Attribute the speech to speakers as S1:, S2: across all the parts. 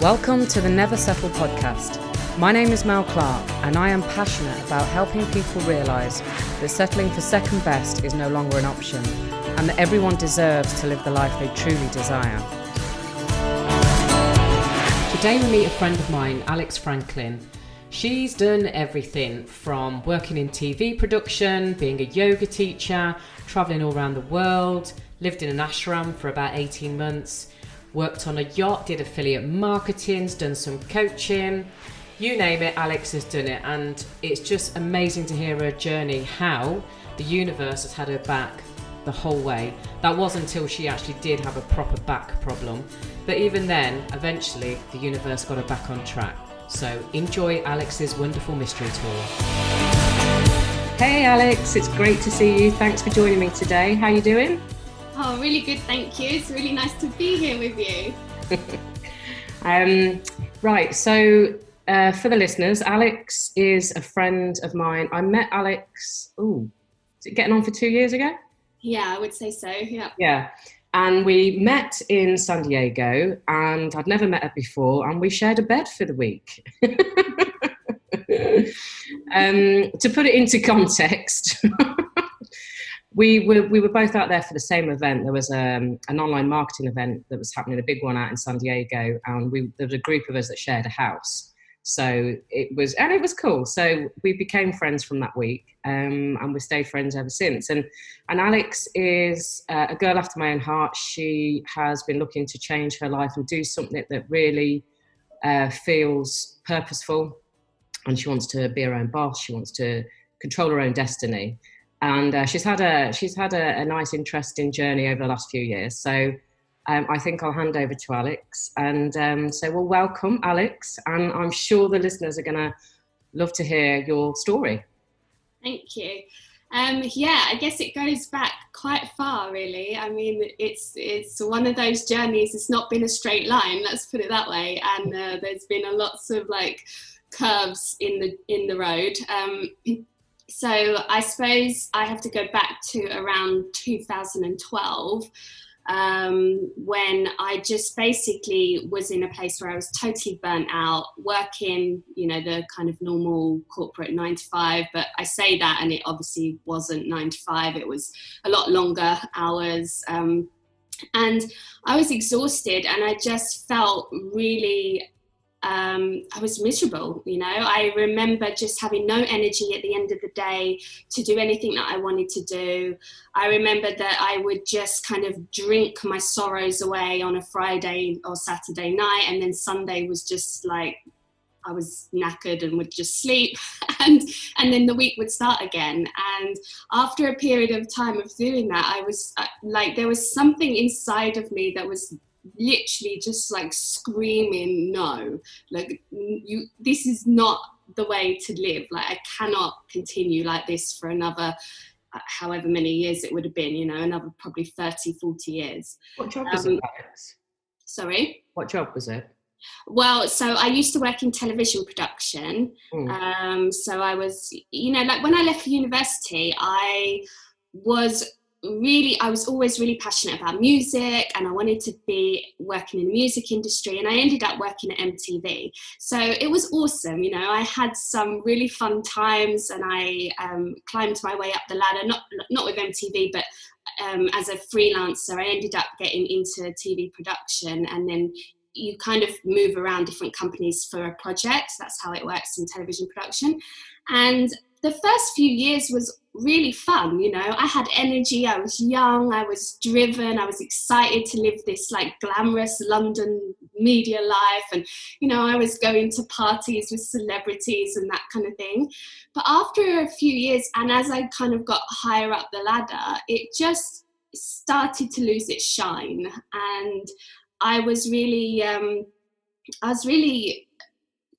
S1: Welcome to the Never Settle podcast. My name is Mel Clark, and I am passionate about helping people realise that settling for second best is no longer an option, and that everyone deserves to live the life they truly desire. Today, we meet a friend of mine, Alex Franklin. She's done everything from working in TV production, being a yoga teacher, travelling all around the world, lived in an ashram for about 18 months worked on a yacht, did affiliate marketing, done some coaching. You name it, Alex has done it. And it's just amazing to hear her journey, how the universe has had her back the whole way. That was until she actually did have a proper back problem. But even then, eventually, the universe got her back on track. So enjoy Alex's wonderful mystery tour. Hey Alex, it's great to see you. Thanks for joining me today. How you doing?
S2: Oh, really good, thank you. It's really nice to be here with you.
S1: um, right, so uh, for the listeners, Alex is a friend of mine. I met Alex, oh, is it getting on for two years ago?
S2: Yeah, I would say so, yeah.
S1: Yeah. And we met in San Diego, and I'd never met her before, and we shared a bed for the week. um, to put it into context, we were we were both out there for the same event. There was um, an online marketing event that was happening, a big one out in San Diego, and we there was a group of us that shared a house. So it was, and it was cool. So we became friends from that week, um, and we stayed friends ever since. And and Alex is uh, a girl after my own heart. She has been looking to change her life and do something that really uh, feels purposeful, and she wants to be her own boss. She wants to control her own destiny and uh, she's had a she's had a, a, nice, interesting journey over the last few years. So um, I think I'll hand over to Alex and um, say, well, welcome, Alex, and I'm sure the listeners are going to love to hear your story.
S2: Thank you. Um, yeah, I guess it goes back quite far, really. I mean, it's it's one of those journeys. It's not been a straight line. Let's put it that way. And uh, there's been a lots of like curves in the in the road. Um, so I suppose I have to go back to around 2012 um, when I just basically was in a place where I was totally burnt out, working, you know, the kind of normal corporate nine to five. But I say that, and it obviously wasn't nine to five, it was a lot longer hours. Um, and I was exhausted, and I just felt really um, I was miserable. You know, I remember just having no energy at the end of the day to do anything that I wanted to do. I remember that I would just kind of drink my sorrows away on a Friday or Saturday night, and then Sunday was just like I was knackered and would just sleep, and and then the week would start again. And after a period of time of doing that, I was uh, like, there was something inside of me that was literally just like screaming no. Like you this is not the way to live. Like i cannot continue like this for another uh, however many years it would have been you know another probably 30 40 years.
S1: What job was um, it
S2: sorry?
S1: What job was it?
S2: Well, so I used to work in television production. Mm. Um, so I was, you know, like when I left for university, I was really i was always really passionate about music and i wanted to be working in the music industry and i ended up working at mtv so it was awesome you know i had some really fun times and i um, climbed my way up the ladder not not with mtv but um, as a freelancer i ended up getting into tv production and then you kind of move around different companies for a project. That's how it works in television production. And the first few years was really fun you know. I had energy i was young i was driven i was excited to live this like glamorous london media life and you know i was going to parties with celebrities and that kind of thing. But after a few years and as i kind of got higher up the ladder it just started to lose its shine. And i was really um, i was really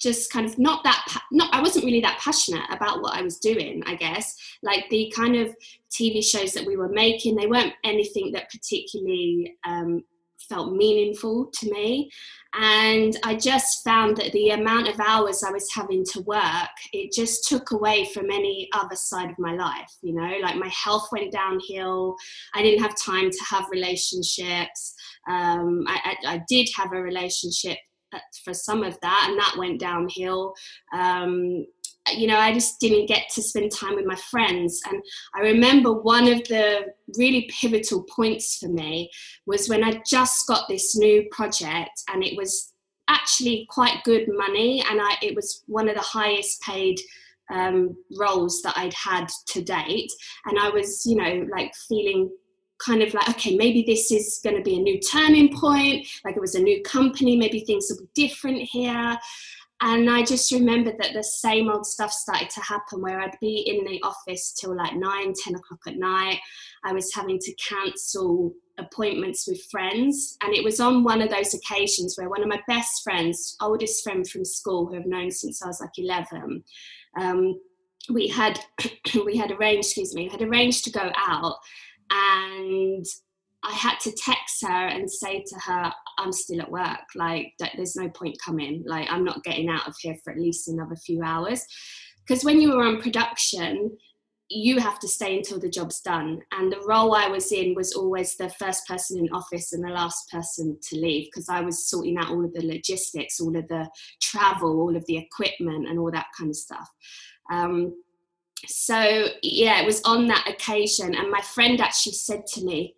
S2: just kind of not that not I wasn't really that passionate about what I was doing I guess. Like the kind of TV shows that we were making they weren't anything that particularly um, felt meaningful to me. And I just found that the amount of hours I was having to work it just took away from any other side of my life you know? Like my health went downhill. I didn't have time to have relationships. Um, I, I, I did have a relationship for some of that, and that went downhill. Um, you know, I just didn't get to spend time with my friends. And I remember one of the really pivotal points for me was when I just got this new project, and it was actually quite good money, and I, it was one of the highest paid um, roles that I'd had to date. And I was, you know, like feeling kind of like, okay, maybe this is going to be a new turning point. Like it was a new company, maybe things will be different here. And I just remembered that the same old stuff started to happen where I'd be in the office till like nine, 10 o'clock at night. I was having to cancel appointments with friends. And it was on one of those occasions where one of my best friends, oldest friend from school, who I've known since I was like 11, um, we had we had arranged, excuse me, had arranged to go out and I had to text her and say to her, I'm still at work. Like, there's no point coming. Like, I'm not getting out of here for at least another few hours. Because when you were on production, you have to stay until the job's done. And the role I was in was always the first person in office and the last person to leave because I was sorting out all of the logistics, all of the travel, all of the equipment, and all that kind of stuff. Um, so, yeah, it was on that occasion. And my friend actually said to me,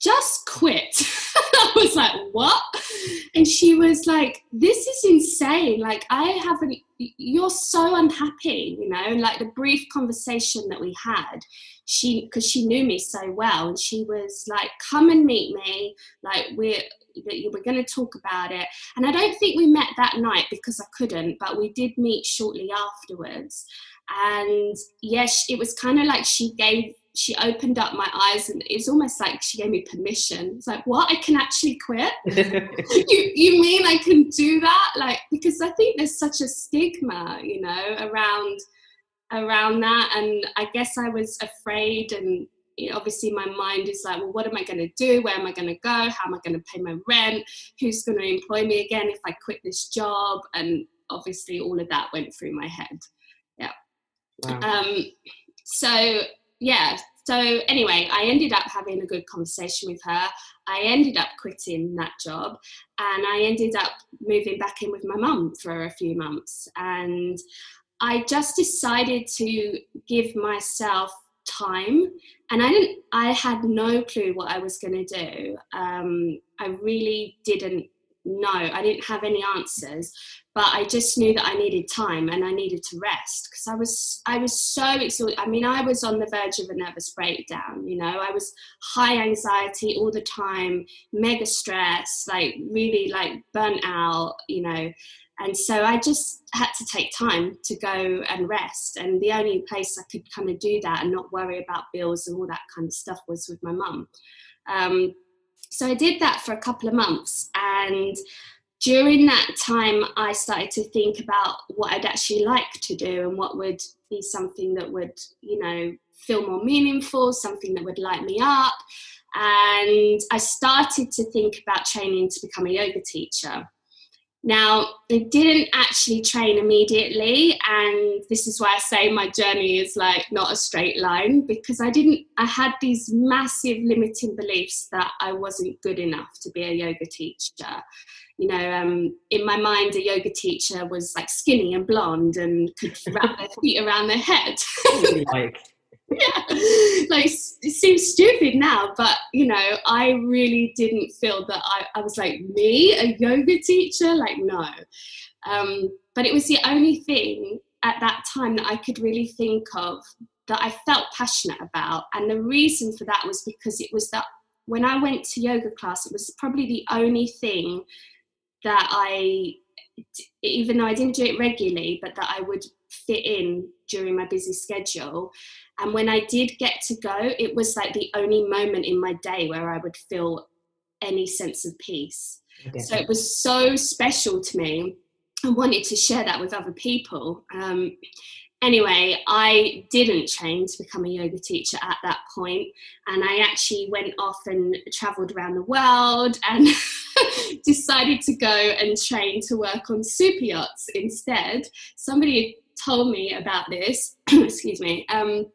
S2: just quit. I was like, what? And she was like, this is insane. Like, I haven't, you're so unhappy, you know, And like the brief conversation that we had, she, because she knew me so well, and she was like, come and meet me. Like, we're, that we're going to talk about it. And I don't think we met that night because I couldn't, but we did meet shortly afterwards. And yes, it was kind of like she gave she opened up my eyes and it was almost like she gave me permission. It's like, what? I can actually quit? you, you mean I can do that? Like, because I think there's such a stigma, you know, around around that. And I guess I was afraid and you know, obviously my mind is like, well, what am I going to do? Where am I going to go? How am I going to pay my rent? Who's going to employ me again if I quit this job? And obviously all of that went through my head. Um, so yeah, so anyway, I ended up having a good conversation with her. I ended up quitting that job and I ended up moving back in with my mum for a few months. And I just decided to give myself time and i didn't i had no clue what i was going to do um, i really didn't know i didn't have any answers but I just knew that I needed time and I needed to rest because I was I was so exhausted. I mean, I was on the verge of a nervous breakdown. You know, I was high anxiety all the time, mega stress, like really like burnt out. You know, and so I just had to take time to go and rest. And the only place I could kind of do that and not worry about bills and all that kind of stuff was with my mum. Um, So I did that for a couple of months and during that time, I started to think about what I'd actually like to do and what would be something that would, you know, feel more meaningful, something that would light me up. And I started to think about training to become a yoga teacher. Now, I didn't actually train immediately, and this is why I say my journey is like not a straight line because I didn't, I had these massive limiting beliefs that I wasn't good enough to be a yoga teacher you know, um, in my mind, a yoga teacher was like skinny and blonde and could wrap their feet around their head. like. Yeah, like it seems stupid now, but you know, I really didn't feel that I, I was like me, a yoga teacher. Like no, um, but it was the only thing at that time that I could really think of that I felt passionate about, and the reason for that was because it was that when I went to yoga class, it was probably the only thing that I, even though I didn't do it regularly, but that I would fit in during my busy schedule. And when I did get to go, it was like the only moment in my day where I would feel any sense of peace. Okay. So it was so special to me. I wanted to share that with other people. Um, anyway, I didn't train to become a yoga teacher at that point, and I actually went off and traveled around the world and decided to go and train to work on super yachts instead. Somebody told me about this, excuse me, um,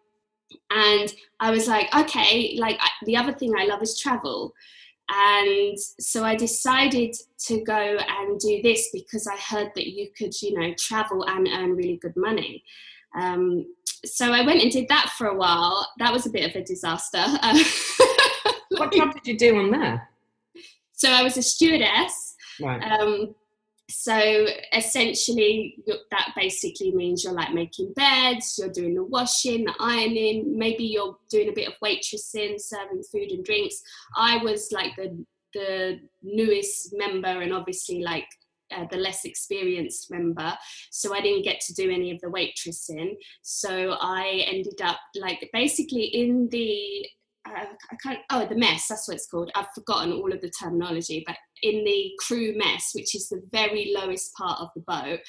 S2: and I was like, okay, like I, the other thing I love is travel. and so I decided to go and do this because I heard that you could, you know, travel and earn really good money. Um, so I went and did that for a while. That was a bit of a disaster.
S1: what job did you do on there?
S2: So I was a stewardess.
S1: Right.
S2: Um, so essentially that basically means you're like making beds you're doing the washing the ironing maybe you're doing a bit of waitressing serving food and drinks. I was like the the newest member and obviously like uh, the less experienced member. So i didn't get to do any of the waitressing. So i ended up like basically in the I can't, oh, the mess, that's what it's called. I've forgotten all of the terminology, but in the crew mess, which is the very lowest part of the boat,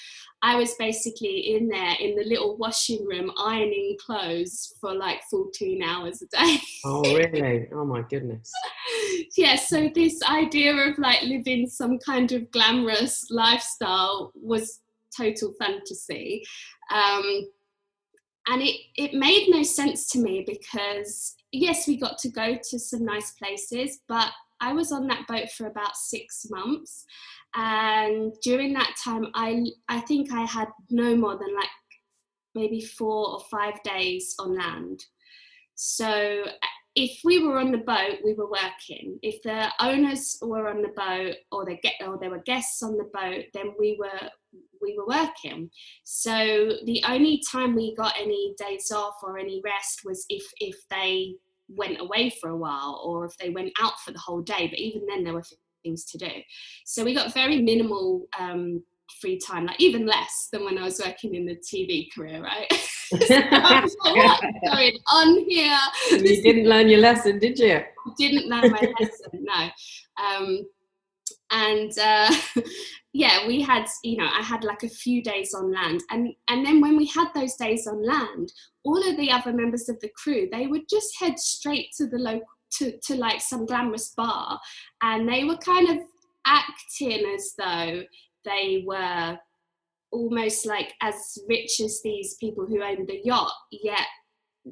S2: I was basically in there in the little washing room ironing clothes for like 14 hours a day.
S1: oh, really? Oh, my goodness.
S2: yeah, so this idea of like living some kind of glamorous lifestyle was total fantasy. Um, and it, it made no sense to me because yes we got to go to some nice places but I was on that boat for about six months, and during that time, I I think I had no more than like maybe four or five days on land. So if we were on the boat, we were working. If the owners were on the boat, or they get or there were guests on the boat, then we were we were working. So the only time we got any days off or any rest was if if they went away for a while or if they went out for the whole day but even then there were things to do so we got very minimal um, free time like even less than when i was working in the tv career right? So what's going on here?
S1: You didn't learn your lesson did you?
S2: Didn't learn my lesson no. Um, and uh, yeah we had you know i had like a few days on land and and then when we had those days on land all of the other members of the crew they would just head straight to the local to, to like some glamorous bar and they were kind of acting as though they were almost like as rich as these people who owned the yacht yet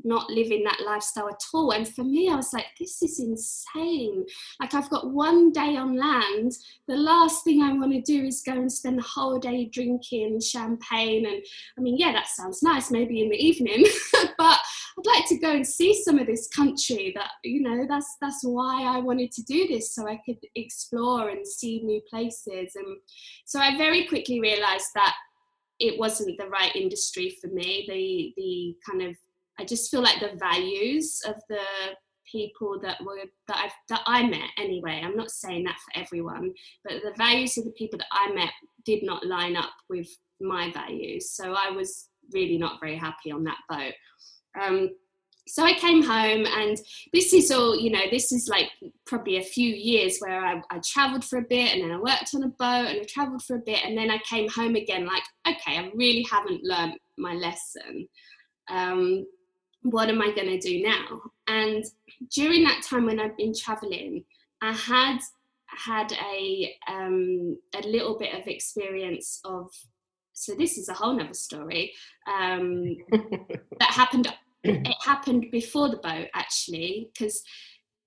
S2: not living that lifestyle at all. And for me, I was like, this is insane. Like, I've got one day on land. The last thing I want to do is go and spend the whole day drinking champagne. And I mean, yeah, that sounds nice, maybe in the evening, but I'd like to go and see some of this country that, you know, that's, that's why I wanted to do this. So I could explore and see new places. And so I very quickly realized that it wasn't the right industry for me. The, the kind of I just feel like the values of the people that were that I that I met anyway. I'm not saying that for everyone, but the values of the people that I met did not line up with my values. So I was really not very happy on that boat. Um, so I came home, and this is all, you know, this is like probably a few years where I, I traveled for a bit and then I worked on a boat and I traveled for a bit, and then I came home again, like, okay, I really haven't learned my lesson. Um, what am I going to do now? And during that time when I've been traveling, I had had a um, a little bit of experience of. So this is a whole nother story um, that happened. It happened before the boat actually, because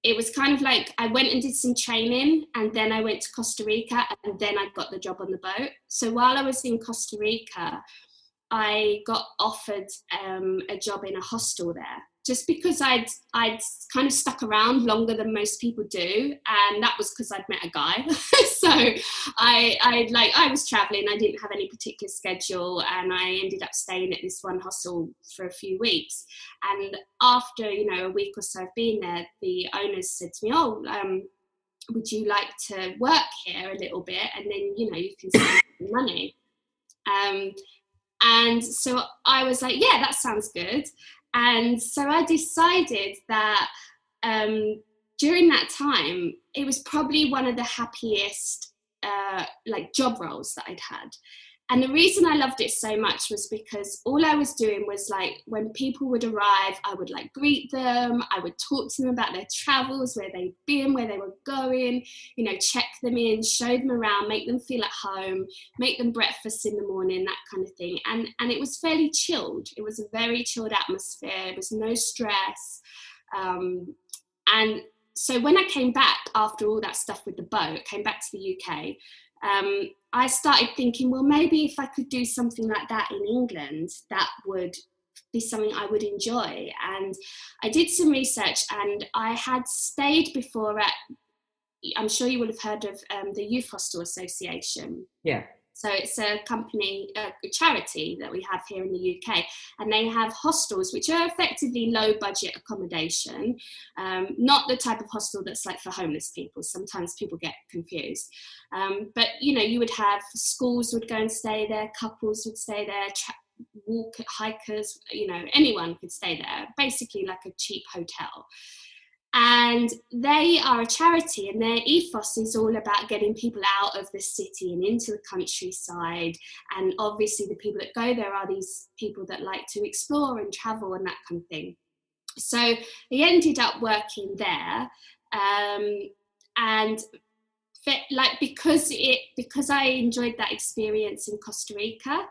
S2: it was kind of like I went and did some training and then I went to Costa Rica and then I got the job on the boat. So while I was in Costa Rica, I got offered um, a job in a hostel there just because I'd I'd kind of stuck around longer than most people do, and that was because I'd met a guy. so I I like I was traveling. I didn't have any particular schedule, and I ended up staying at this one hostel for a few weeks. And after you know a week or so of being there, the owners said to me, "Oh, um, would you like to work here a little bit, and then you know you can save money." Um, and so I was like, yeah, that sounds good. And so I decided that um, during that time, it was probably one of the happiest uh, like job roles that I'd had. And the reason I loved it so much was because all I was doing was like when people would arrive, I would like greet them, I would talk to them about their travels, where they'd been, where they were going, you know, check them in, show them around, make them feel at home, make them breakfast in the morning, that kind of thing. And and it was fairly chilled. It was a very chilled atmosphere. There was no stress. Um, and so when I came back after all that stuff with the boat, came back to the UK, um, I started thinking, well, maybe if I could do something like that in England, that would be something I would enjoy. And I did some research and I had stayed before at, I'm sure you will have heard of um, the Youth Hostel Association.
S1: Yeah.
S2: So it's a company, a charity that we have here in the UK, and they have hostels which are effectively low budget accommodation, um, not the type of hostel that's like for homeless people. Sometimes people get confused, um, but you know, you would have schools would go and stay there, couples would stay there, tra- walk hikers, you know, anyone could stay there. Basically, like a cheap hotel. And they are a charity, and their ethos is all about getting people out of the city and into the countryside. And obviously, the people that go there are these people that like to explore and travel and that kind of thing. So they ended up working there, um, and like because it because I enjoyed that experience in Costa Rica,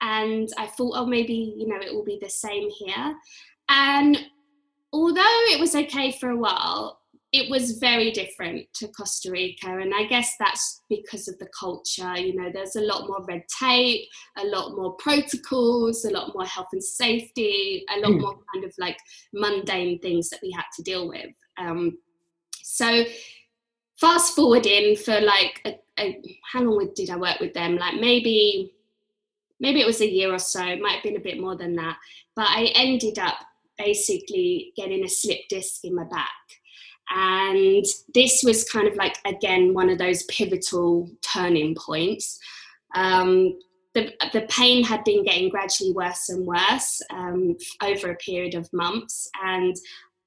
S2: and I thought, oh, maybe you know it will be the same here, and although it was okay for a while, it was very different to Costa Rica. And I guess that's because of the culture. You know, there's a lot more red tape, a lot more protocols, a lot more health and safety, a lot mm. more kind of like mundane things that we had to deal with. Um, so, fast forwarding for like, a, a, how long did I work with them? Like maybe. Maybe it was a year or so, it might have been a bit more than that. But I ended up basically getting a slip disc in my back. And this was kind of like, again, one of those pivotal turning points. Um, the, the pain had been getting gradually worse and worse um, over a period of months. And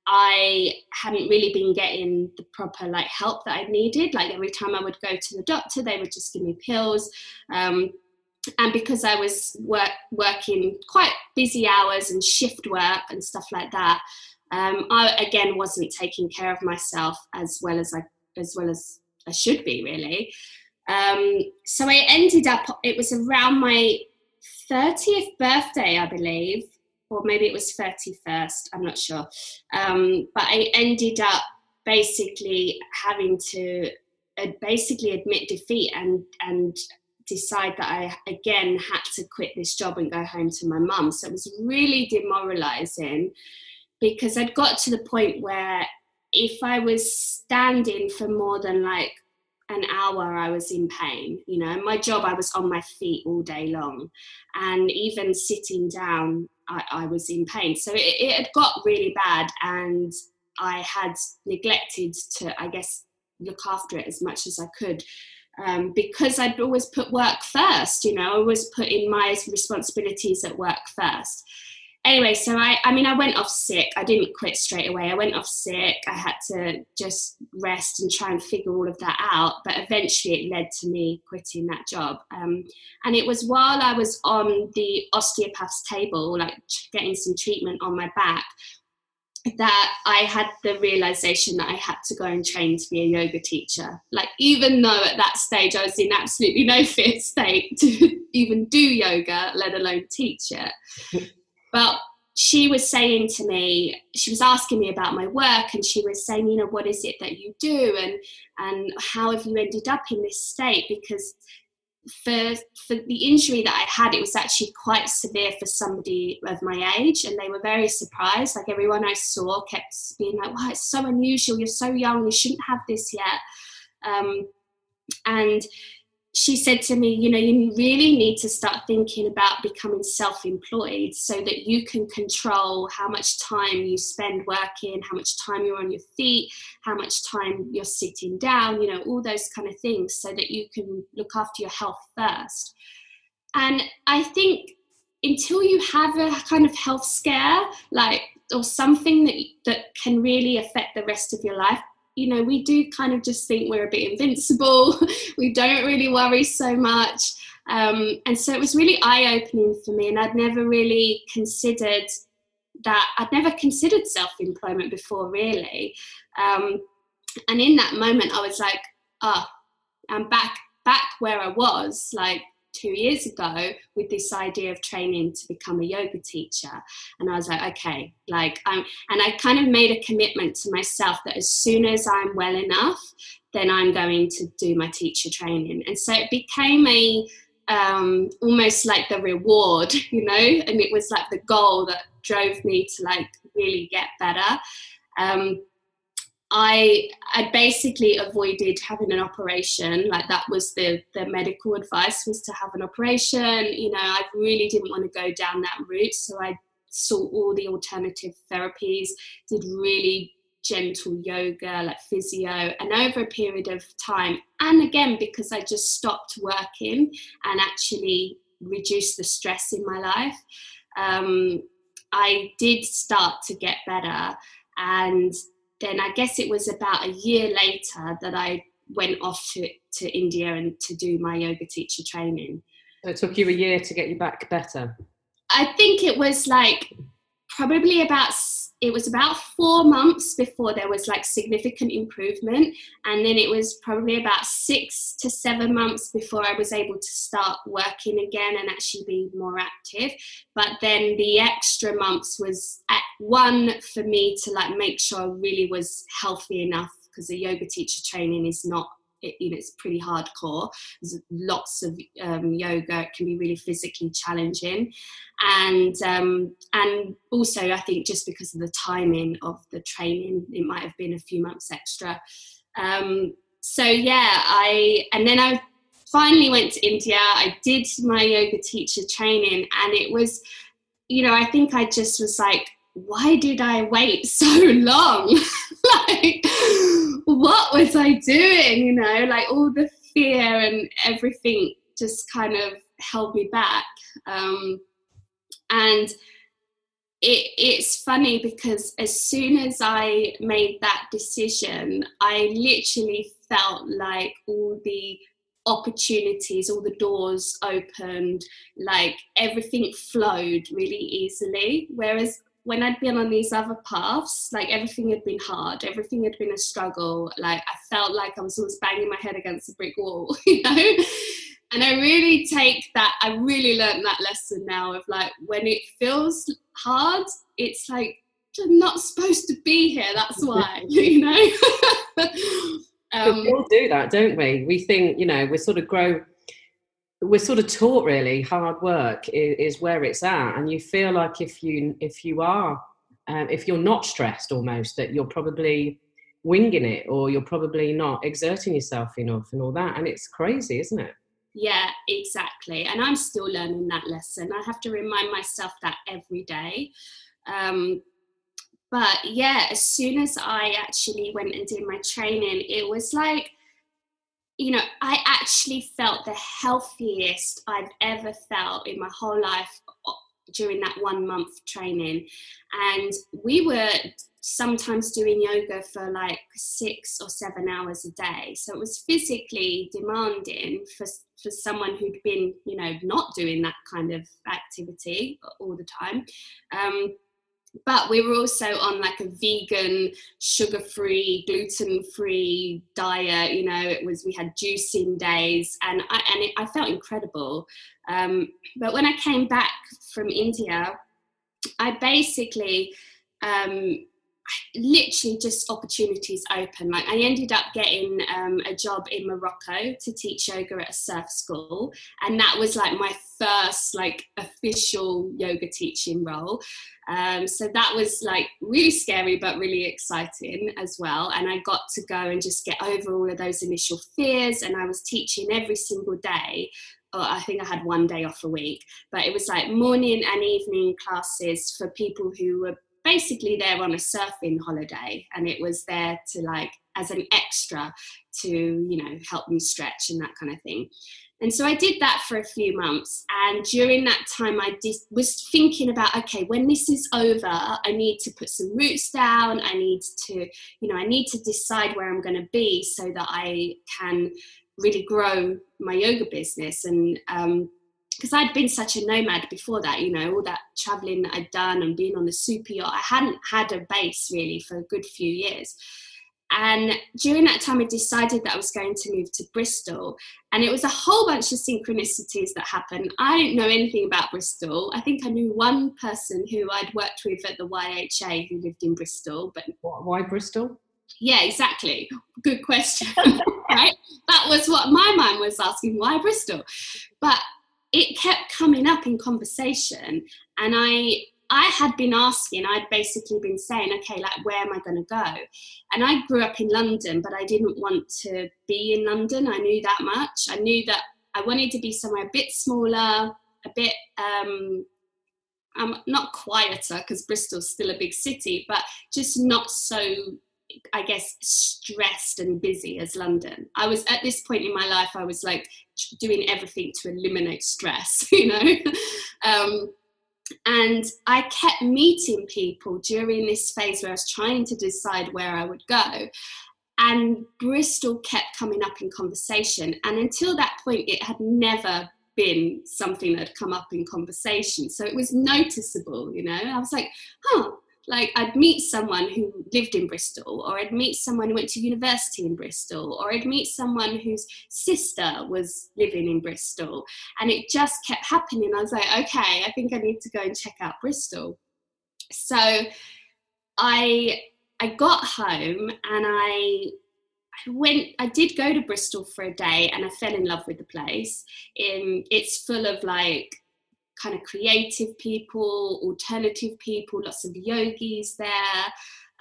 S2: I hadn't really been getting the proper like help that I needed. Like every time I would go to the doctor, they would just give me pills. Um, and because I was work, working quite busy hours and shift work and stuff like that, um, I again wasn't taking care of myself as well as I as well as I should be really. Um, so I ended up. It was around my thirtieth birthday, I believe, or maybe it was thirty first. I'm not sure. Um, but I ended up basically having to uh, basically admit defeat and and decide that I again had to quit this job and go home to my mum. So it was really demoralizing because I'd got to the point where if I was standing for more than like an hour, I was in pain. You know, my job, I was on my feet all day long. And even sitting down, I, I was in pain. So it, it had got really bad. And I had neglected to, I guess, look after it as much as I could um, because I'd always put work first, you know, I always put in my responsibilities at work first. Anyway, so I, I mean, I went off sick. I didn't quit straight away. I went off sick. I had to just rest and try and figure all of that out. But eventually it led to me quitting that job. Um, and it was while I was on the osteopath's table, like getting some treatment on my back, that I had the realization that I had to go and train to be a yoga teacher. Like, even though at that stage I was in absolutely no fit state to even do yoga, let alone teach it. but she was saying to me, she was asking me about my work, and she was saying, you know, what is it that you do, and and how have you ended up in this state? Because for for the injury that I had, it was actually quite severe for somebody of my age, and they were very surprised. Like everyone I saw kept being like, "Wow, it's so unusual. You're so young. You shouldn't have this yet." Um, and she said to me, you know, you really need to start thinking about becoming self employed so that you can control how much time you spend working, how much time you're on your feet, how much time you're sitting down, you know, all those kind of things so that you can look after your health first. And I think until you have a kind of health scare, like, or something that, that can really affect the rest of your life, you know, we do kind of just think we're a bit invincible. we don't really worry so much. Um, and so it was really eye opening for me. And I'd never really considered that, I'd never considered self employment before, really. Um, and in that moment, I was like, oh, I'm back, back where I was. Like, two years ago with this idea of training to become a yoga teacher. And I was like, okay, like, um, and I kind of made a commitment to myself that as soon as I'm well enough, then I'm going to do my teacher training. And so it became a, um, almost like the reward, you know, and it was like the goal that drove me to like really get better. Um, I I basically avoided having an operation. Like that was the the medical advice was to have an operation. You know, I really didn't want to go down that route, so I saw all the alternative therapies. Did really gentle yoga, like physio, and over a period of time, and again because I just stopped working and actually reduced the stress in my life. Um, I did start to get better and then I guess it was about a year later that I went off to, to India and to do my yoga teacher training.
S1: So it took you a year to get you back better?
S2: I think it was like probably about it was about four months before there was like significant improvement and then it was probably about six to seven months before i was able to start working again and actually be more active. But then the extra months was one for me to like make sure i really was healthy enough because the yoga teacher training is not it, you know it's pretty hardcore. There's lots of um, yoga it can be really physically challenging. And um, and also i think just because of the timing of the training it might have been a few months extra. Um, so yeah i and then i finally went to india. I did my yoga teacher training and it was you know i think i just was like why did I wait so long? like, what was I doing? You know, like all the fear and everything just kind of held me back. Um, and it, it's funny because as soon as I made that decision, I literally felt like all the opportunities, all the doors opened, like everything flowed really easily. Whereas when I'd been on these other paths, like everything had been hard, everything had been a struggle. Like I felt like I was always banging my head against a brick wall, you know? And I really take that, I really learned that lesson now of like when it feels hard, it's like, I'm not supposed to be here, that's why, you know?
S1: um, we all do that, don't we? We think, you know, we sort of grow we're sort of taught really hard work is, is, where it's at. And you feel like if you if you are um, if you're not stressed almost that you're probably winging it or you're probably not exerting yourself enough and all that. And it's crazy isn't it?
S2: Yeah exactly. And i'm still learning that lesson. I have to remind myself that every day. Um, but yeah as soon as i actually went and did my training it was like you know, I actually felt the healthiest I've ever felt in my whole life during that one month training. And we were sometimes doing yoga for like six or seven hours a day. So it was physically demanding for, for someone who'd been, you know, not doing that kind of activity all the time. Um, but we were also on like a vegan sugar-free gluten-free diet you know it was we had juicing days and i and it, i felt incredible. Um, but when i came back from india i basically um, literally just opportunities open. Like I ended up getting um, a job in Morocco to teach yoga at a surf school, and that was like my first like official yoga teaching role. Um, so that was like really scary but really exciting as well. And I got to go and just get over all of those initial fears. And I was teaching every single day I think I had one day off a week, but it was like morning and evening classes for people who were basically there on a surfing holiday and it was there to like as an extra to you know help them stretch and that kind of thing. And so i did that for a few months and during that time i was thinking about okay when this is over i need to put some roots down i need to you know i need to decide where i'm going to be so that i can really grow my yoga business. And um, because I'd been such a nomad before that, you know, all that traveling that I'd done and being on the super yacht, I hadn't had a base really for a good few years. And during that time, I decided that I was going to move to Bristol. And it was a whole bunch of synchronicities that happened. I didn't know anything about Bristol. I think I knew one person who I'd worked with at the YHA who lived in Bristol. But
S1: why Bristol?
S2: Yeah, exactly. Good question. right? That was what my mind was asking why Bristol? But it kept coming up in conversation. And I I had been asking, I'd basically been saying, okay, like, where am I going to go? And I grew up in London, but I didn't want to be in London. I knew that much. I knew that I wanted to be somewhere a bit smaller, a bit, um, um not quieter, because Bristol's still a big city, but just not so I guess, stressed and busy as London. I was at this point in my life, I was like doing everything to eliminate stress, you know. um, and I kept meeting people during this phase where I was trying to decide where I would go. And Bristol kept coming up in conversation. And until that point, it had never been something that had come up in conversation. So it was noticeable, you know. I was like, huh, like I'd meet someone who lived in Bristol, or I'd meet someone who went to university in Bristol, or I'd meet someone whose sister was living in Bristol. And it just kept happening. I was like, okay, I think I need to go and check out Bristol. So I I got home and I I went I did go to Bristol for a day and I fell in love with the place. In it's full of like kind of creative people, alternative people, lots of yogis there.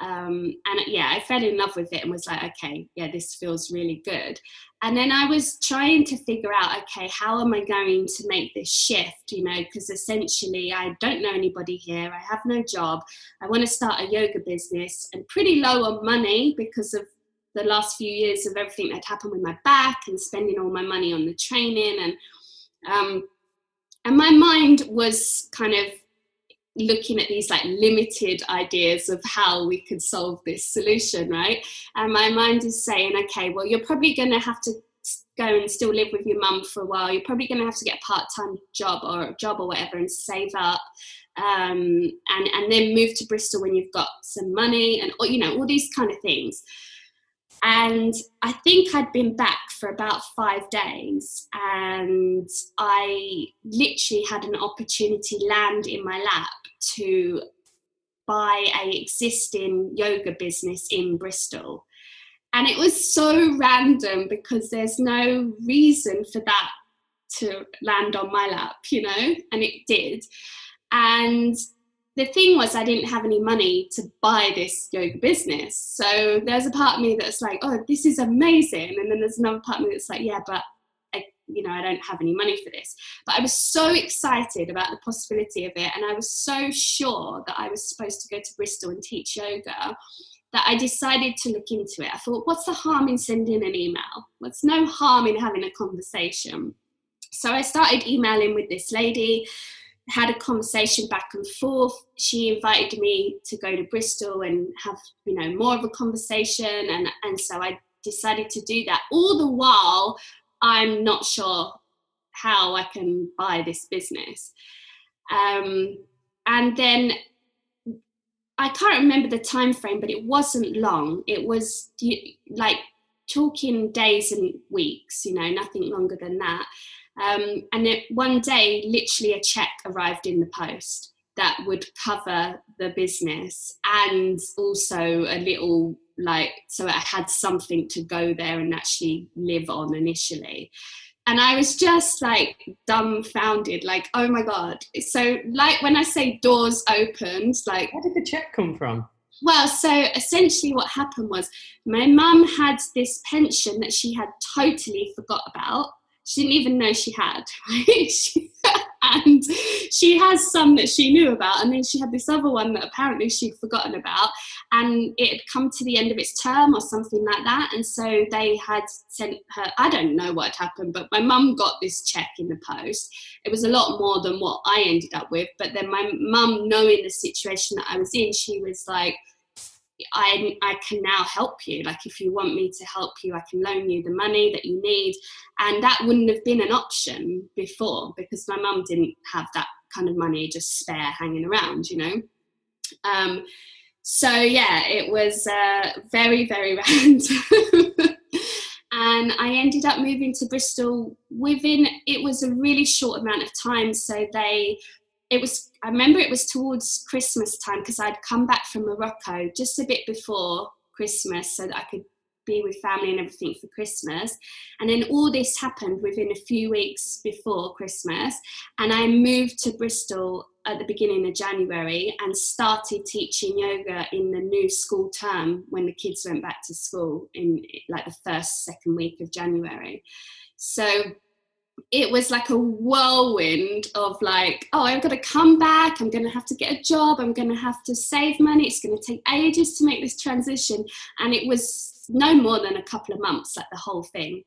S2: Um, and yeah, I fell in love with it and was like, okay, yeah, this feels really good. And then I was trying to figure out, okay, how am I going to make this shift? You know, because essentially I don't know anybody here, I have no job, I want to start a yoga business and pretty low on money because of the last few years of everything that happened with my back and spending all my money on the training and um, and my mind was kind of looking at these like limited ideas of how we could solve this solution right? And my mind is saying okay well you're probably going to have to go and still live with your mum for a while. You're probably going to have to get a part-time job or a job or whatever and save up um, and and then move to bristol when you've got some money and you know all these kind of things and I think I'd been back for about five days, and I literally had an opportunity land in my lap to buy a existing yoga business in Bristol. And it was so random because there's no reason for that to land on my lap, you know, and it did. And the thing was I didn't have any money to buy this yoga business. So there's a part of me that's like, oh, this is amazing. And then there's another part of me that's like, yeah, but I, you know, I don't have any money for this. But I was so excited about the possibility of it. And I was so sure that I was supposed to go to Bristol and teach yoga that I decided to look into it. I thought, what's the harm in sending an email? What's no harm in having a conversation? So I started emailing with this lady had a conversation back and forth. She invited me to go to Bristol and have, you know, more of a conversation. And, and so I decided to do that. All the while, I'm not sure how I can buy this business. Um, and then I can't remember the time frame, but it wasn't long. It was like talking days and weeks, you know, nothing longer than that. Um, and it, one day, literally, a check arrived in the post that would cover the business and also a little like so I had something to go there and actually live on initially. And I was just like dumbfounded, like, oh my God. So, like, when I say doors opened, like.
S1: Where did the check come from?
S2: Well, so essentially, what happened was my mum had this pension that she had totally forgot about she didn't even know she had, and she has some that she knew about, and then she had this other one that apparently she'd forgotten about, and it had come to the end of its term or something like that, and so they had sent her. I don't know what had happened, but my mum got this check in the post. It was a lot more than what I ended up with, but then my mum, knowing the situation that I was in, she was like I, I can now help you. Like, if you want me to help you, I can loan you the money that you need. And that wouldn't have been an option before because my mum didn't have that kind of money just spare hanging around, you know. Um, so yeah, it was uh, very very random. and I ended up moving to Bristol within it was a really short amount of time. So they, it was I remember it was towards Christmas time because I'd come back from Morocco just a bit before Christmas so that I could be with family and everything for Christmas. And then all this happened within a few weeks before Christmas. And I moved to Bristol at the beginning of January and started teaching yoga in the new school term when the kids went back to school in like the first, second week of January. So it was like a whirlwind of like, oh, I've got to come back. I'm going to have to get a job. I'm going to have to save money. It's going to take ages to make this transition. And it was no more than a couple of months, like the whole thing.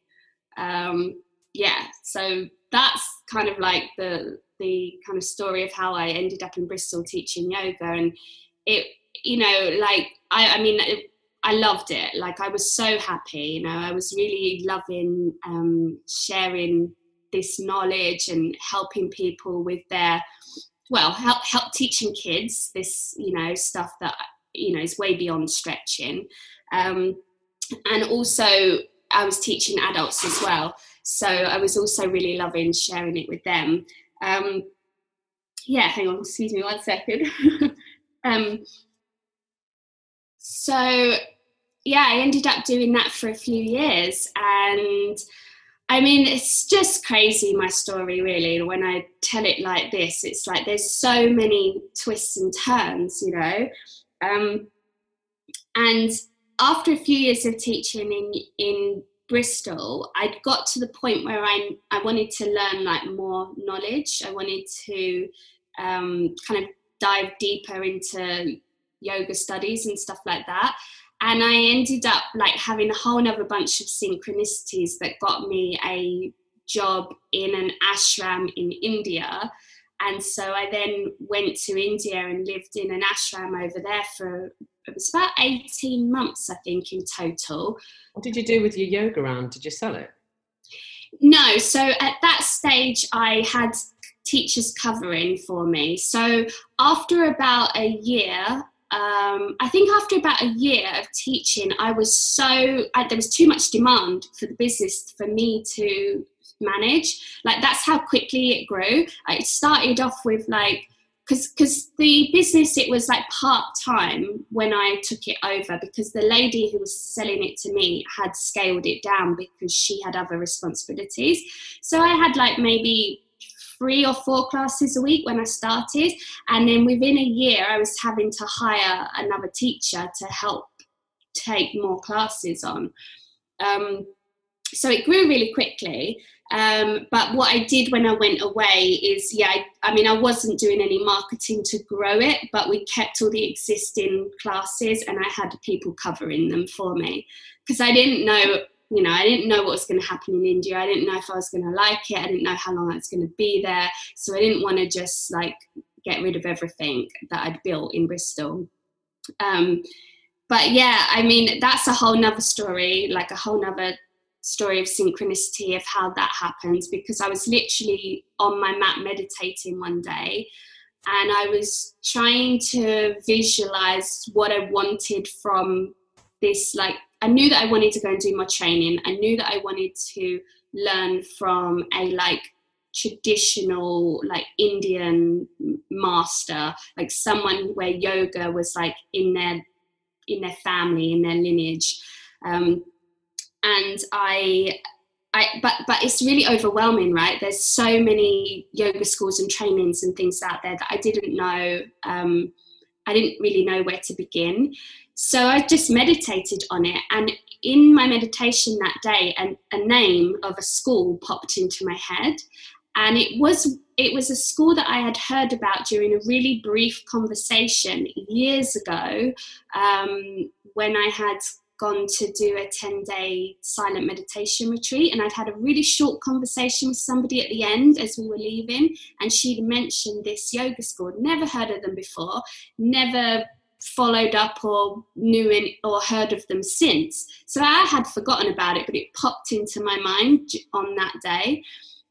S2: Um, yeah, so that's kind of like the the kind of story of how I ended up in Bristol teaching yoga, and it, you know, like I, I mean. It, I loved it. Like I was so happy, you know. I was really loving um, sharing this knowledge and helping people with their, well, help help teaching kids this, you know, stuff that you know is way beyond stretching. Um, and also I was teaching adults as well. So I was also really loving sharing it with them. Um, yeah, hang on, excuse me one second. um, so yeah, I ended up doing that for a few years, and I mean, it's just crazy my story, really. When I tell it like this, it's like there's so many twists and turns, you know. Um, and after a few years of teaching in in Bristol, I'd got to the point where I I wanted to learn like more knowledge. I wanted to um, kind of dive deeper into yoga studies and stuff like that. And I ended up like having a whole other bunch of synchronicities that got me a job in an ashram in India. And so I then went to India and lived in an ashram over there for it was about 18 months, I think, in total.
S1: What did you do with your yoga round? Did you sell it?
S2: No. So at that stage, I had teachers covering for me. So after about a year, um, I think after about a year of teaching, I was so, I, there was too much demand for the business for me to manage. Like that's how quickly it grew. It started off with like because because the business it was like part time when I took it over because the lady who was selling it to me had scaled it down because she had other responsibilities. So I had like maybe three or four classes a week when I started, and then within a year I was having to hire another teacher to help take more classes on. Um, so it grew really quickly. Um, but what I did when I went away is, yeah, I, I, mean, I wasn't doing any marketing to grow it, but we kept all the existing classes and I had people covering them for me. Because I didn't know, you know, I didn't know what was going to happen in India. I didn't know if I was going to like it. I didn't know how long I was going to be there. So I didn't want to just like get rid of everything that I'd built in Bristol. Um, but yeah, I mean, that's a whole nother story, like a whole nother story of synchronicity of how that happens because I was literally on my mat meditating one day and I was trying to visualize what I wanted from this like I knew that I wanted to go and do my training. I knew that I wanted to learn from a like traditional like Indian master, like someone where yoga was like in their in their family, in their lineage. Um, and I I, but but it's really overwhelming, right? There's so many yoga schools and trainings and things out there that I didn't know. Um, I didn't really know where to begin. So I just meditated on it, and in my meditation that day, an, a name of a school popped into my head, and it was it was a school that I had heard about during a really brief conversation years ago um, when I had gone to do a 10 day silent meditation retreat. And I'd had a really short conversation with somebody at the end as we were leaving and she'd mentioned this yoga school. Never heard of them before never followed up or knew any, or heard of them since so I had forgotten about it but it popped into my mind on that day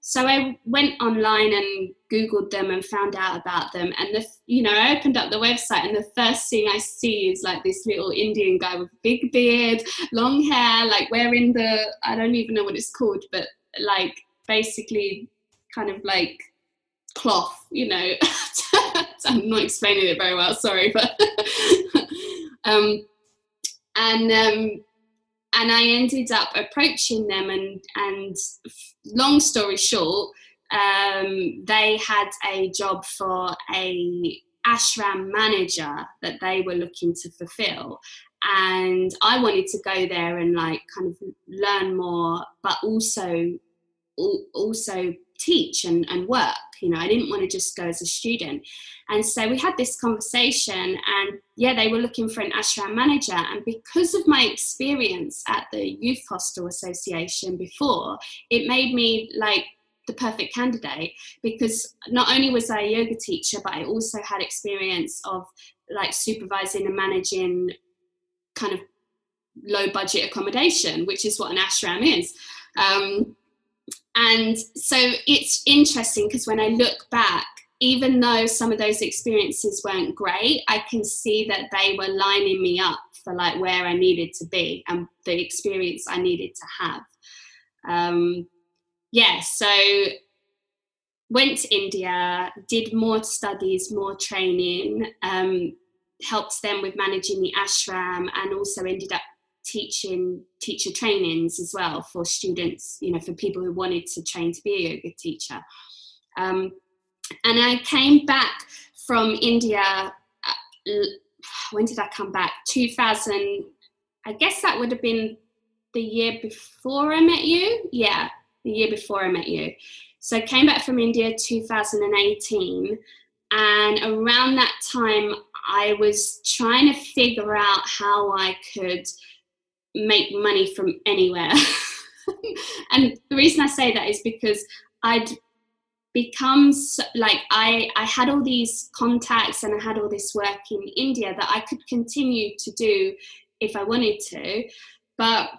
S2: so I went online and googled them and found out about them. And the you know I opened up the website and the first thing I see is like this little Indian guy with big beard, long hair, like wearing the I don't even know what it's called, but like basically kind of like cloth, you know. I'm not explaining it very well, sorry, but um, and um, and I ended up approaching them, and and long story short, um, they had a job for a ashram manager that they were looking to fulfill. And i wanted to go there and like kind of learn more but also also teach and, and work you know i didn't want to just go as a student. And so we had this conversation and yeah they were looking for an ashram manager. And because of my experience at the youth hostel association before it made me like the perfect candidate because not only was i a yoga teacher but i also had experience of like supervising and managing kind of low budget accommodation which is what an ashram is. Um, and so it's interesting because when I look back, even though some of those experiences weren't great, I can see that they were lining me up for like where I needed to be and the experience I needed to have. Um, yeah, so went to India, did more studies, more training, um, helped them with managing the ashram, and also ended up teaching teacher trainings as well for students, you know, for people who wanted to train to be a yoga teacher. Um, and I came back from India. Uh, when did I come back? 2000. I guess that would have been the year before I met you. Yeah, the year before I met you. So I came back from India 2018, and around that time, I was trying to figure out how I could make money from anywhere. and the reason I say that is because I'd become like I I had all these contacts and I had all this work in India that I could continue to do if I wanted to, but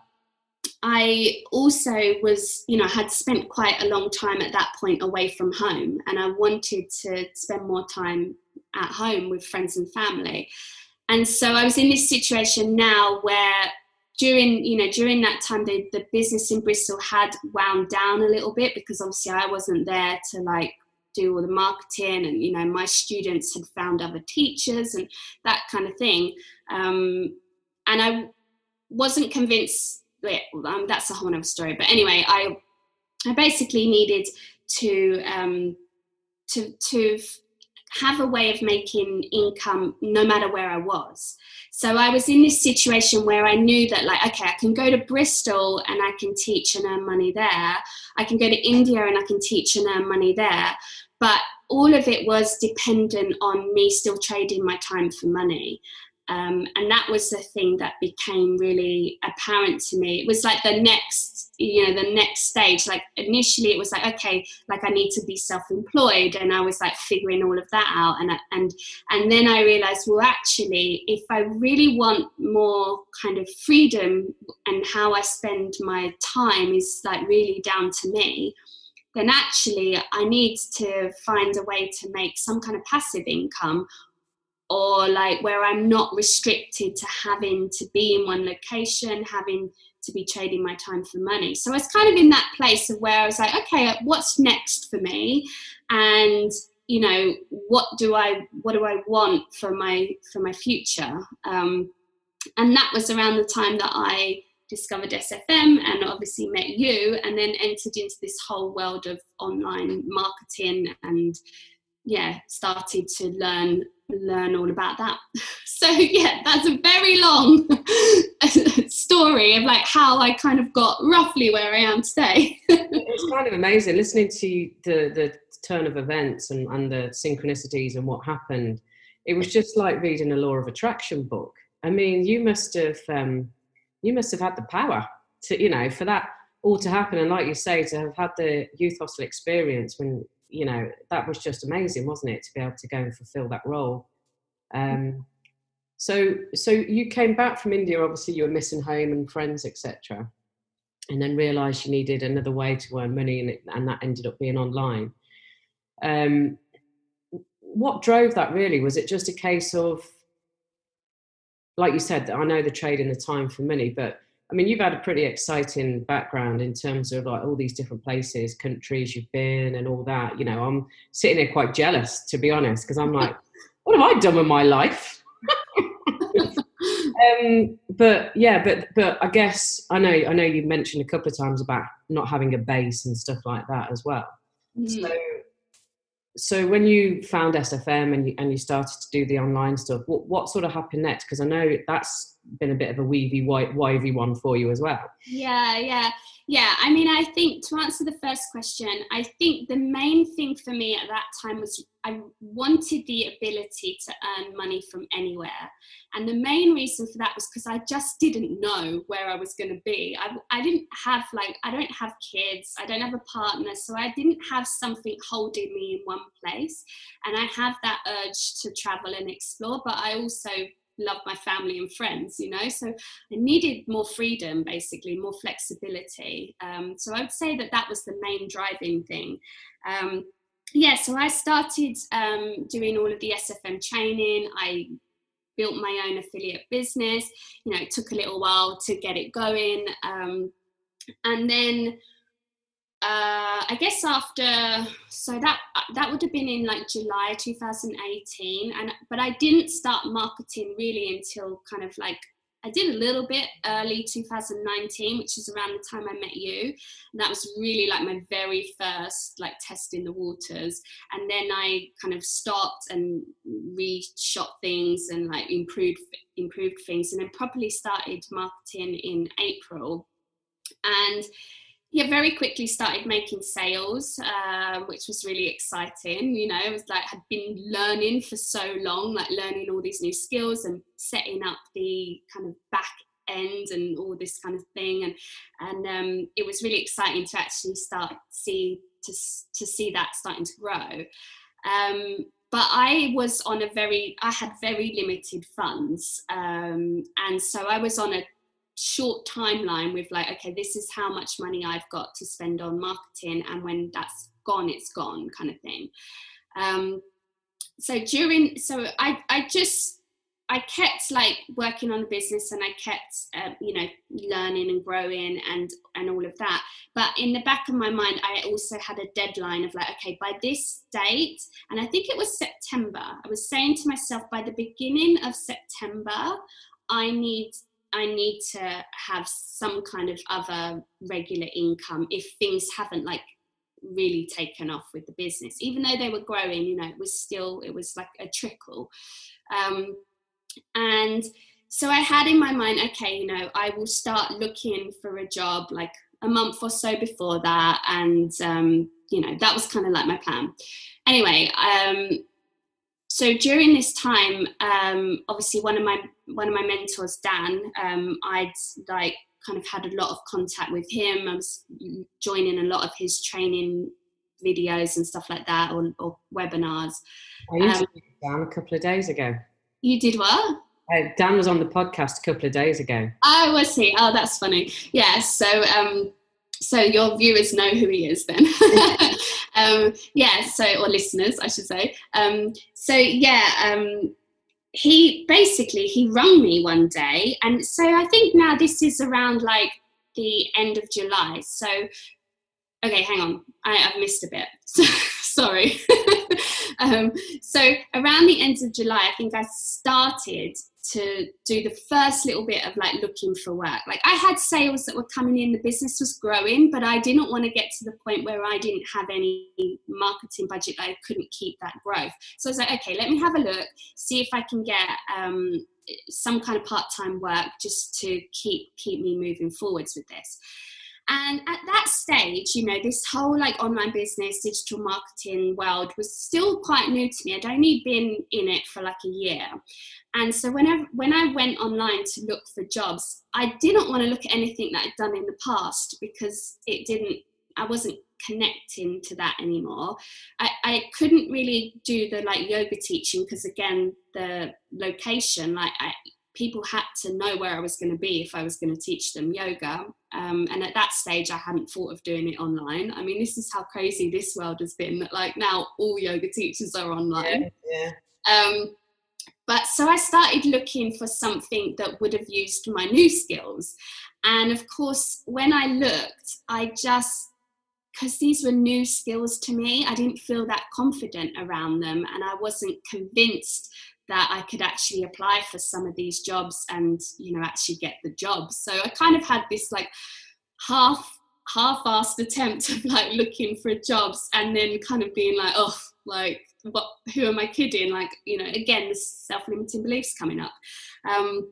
S2: I also was, you know, had spent quite a long time at that point away from home, and I wanted to spend more time at home with friends and family. And so I was in this situation now where during you know during that time the, the business in bristol had wound down a little bit because obviously i wasn't there to like do all the marketing and you know my students had found other teachers and that kind of thing. Um, and i wasn't convinced um, that's a whole other story but anyway i i basically needed to um, to to have a way of making income no matter where I was. So I was in this situation where I knew that, like, okay, I can go to Bristol and I can teach and earn money there. I can go to India and I can teach and earn money there. But all of it was dependent on me still trading my time for money. Um, and that was the thing that became really apparent to me. It was like the next, you know, the next stage. Like initially, it was like, okay, like I need to be self-employed, and I was like figuring all of that out. And and and then I realized, well, actually, if I really want more kind of freedom and how I spend my time is like really down to me. Then actually, I need to find a way to make some kind of passive income or like where I'm not restricted to having to be in one location, having to be trading my time for money. So I was kind of in that place of where I was like, okay, what's next for me? And you know, what do I what do I want for my for my future? Um, and that was around the time that I discovered SFM and obviously met you, and then entered into this whole world of online marketing and yeah, started to learn learn all about that. So yeah, that's a very long story of like how I kind of got roughly where I am today.
S1: it's kind of amazing listening to the the turn of events and, and the synchronicities and what happened. It was just like reading a law of attraction book. I mean, you must have um, you must have had the power to you know for that all to happen and like you say to have had the youth hostel experience when you know that was just amazing wasn't it to be able to go and fulfill that role um, so so you came back from india obviously you were missing home and friends etc and then realised you needed another way to earn money, and, it, and that ended up being online. Um, what drove that really? Was it just a case of, like you said, I know the trade in the time for money, but I mean, you've had a pretty exciting background in terms of like all these different places, countries you've been, and all that. You know, I'm sitting there quite jealous, to be honest, because I'm like, what have I done with my life? um, but yeah, but but I guess I know I know you mentioned a couple of times about not having a base and stuff like that as well. Mm. So so when you found SFM and you, and you started to do the online stuff, what, what sort of happened next? Because I know that's been a bit of a weavy, wivey one for you as well.
S2: Yeah, yeah. Yeah, I mean, I think to answer the first question, I think the main thing for me at that time was I wanted the ability to earn money from anywhere. And the main reason for that was because I just didn't know where I was going to be. I, I didn't have, like, I don't have kids, I don't have a partner, so I didn't have something holding me in one place. And I have that urge to travel and explore, but I also love my family and friends, you know. So I needed more freedom, basically, more flexibility. Um, so I would say that that was the main driving thing. Um, yeah, so I started um, doing all of the SFM training. I built my own affiliate business. You know, it took a little while to get it going. Um, and then uh, I guess after so that that would have been in like July 2018, and but I didn't start marketing really until kind of like I did a little bit early 2019, which is around the time I met you. And that was really like my very first like testing the waters. And then I kind of stopped and reshot things and like improved improved things, and then properly started marketing in April. And yeah, very quickly started making sales, uh, which was really exciting. You know, it was like had been learning for so long, like learning all these new skills and setting up the kind of back end and all this kind of thing, and and um, it was really exciting to actually start see to to see that starting to grow. Um, but I was on a very, I had very limited funds, um, and so I was on a short timeline with like okay this is how much money i've got to spend on marketing and when that's gone it's gone kind of thing. Um, so during so i i just i kept like working on the business and i kept uh, you know learning and growing and and all of that. But in the back of my mind i also had a deadline of like okay by this date and i think it was september i was saying to myself by the beginning of september i need I need to have some kind of other regular income if things haven't like really taken off with the business. Even though they were growing, you know, it was still it was like a trickle. Um, and so I had in my mind, okay, you know, I will start looking for a job like a month or so before that, and um, you know, that was kind of like my plan. Anyway, um, so during this time, um, obviously one of my one of my mentors, Dan, um, I'd like kind of had a lot of contact with him. I was joining a lot of his training videos and stuff like that, or, or webinars.
S1: I used um, Dan a couple of days ago.
S2: You did what?
S1: Uh, Dan was on the podcast a couple of days ago.
S2: Oh, was he? Oh, that's funny. Yeah. So, um, so your viewers know who he is then. um, yeah. So, or listeners, I should say. Um, so yeah, um, he basically he rung me one day, and so I think now this is around like the end of July. So okay, hang on, I, have missed a bit. Sorry. um, so around the end of July, I think I started to do the first little bit of like looking for work. Like I had sales that were coming in, the business was growing, but I didn't want to get to the point where I didn't have any marketing budget I couldn't keep that growth. So I was like, okay, let me have a look, see if I can get um, some kind of part-time work just to keep keep me moving forwards with this. And at that stage, you know, this whole like online business, digital marketing world was still quite new to me. I'd only been in it for like a year. And so whenever when I went online to look for jobs, I didn't want to look at anything that I'd done in the past because it didn't I wasn't connecting to that anymore. I, I couldn't really do the like yoga teaching because again the location like I people had to know where I was going to be if I was going to teach them yoga. Um, and at that stage, I hadn't thought of doing it online. I mean, this is how crazy this world has been. That like now all yoga teachers are online.
S1: Yeah.
S2: yeah. Um, but so I started looking for something that would have used my new skills. And of course, when I looked, I just because these were new skills to me, I didn't feel that confident around them, and I wasn't convinced that I could actually apply for some of these jobs and you know actually get the job. So I kind of had this like half half-assed attempt of like looking for jobs and then kind of being like, oh, like what? Who am I kidding? Like you know, again, the self-limiting beliefs coming up. Um,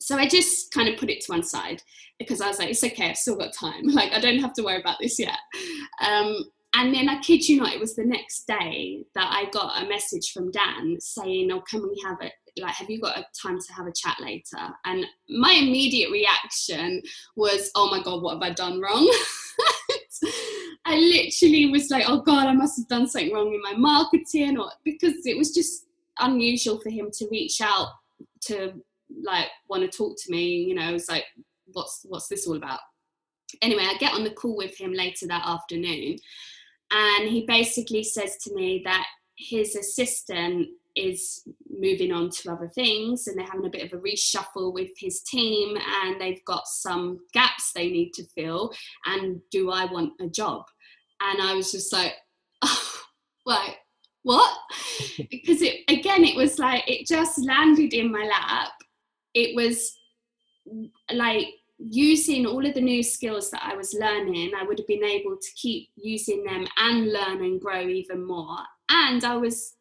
S2: so I just kind of put it to one side because I was like, it's okay, I've still got time. Like I don't have to worry about this yet. Um, and then I kid you not, it was the next day that I got a message from Dan saying, "Oh, can we have it? Like, have you got a time to have a chat later?" And my immediate reaction was, "Oh my god, what have I done wrong?" I literally was like, "Oh god, I must have done something wrong in my marketing," or because it was just unusual for him to reach out to like want to talk to me. You know, it was like, "What's what's this all about?" Anyway, I get on the call with him later that afternoon and he basically says to me that his assistant is moving on to other things and they're having a bit of a reshuffle with his team and they've got some gaps they need to fill and do I want a job? And I was just like oh, like what? Because it again it was like it just landed in my lap. It was like using all of the new skills that I was learning, I would have been able to keep using them and learn and grow even more. And I was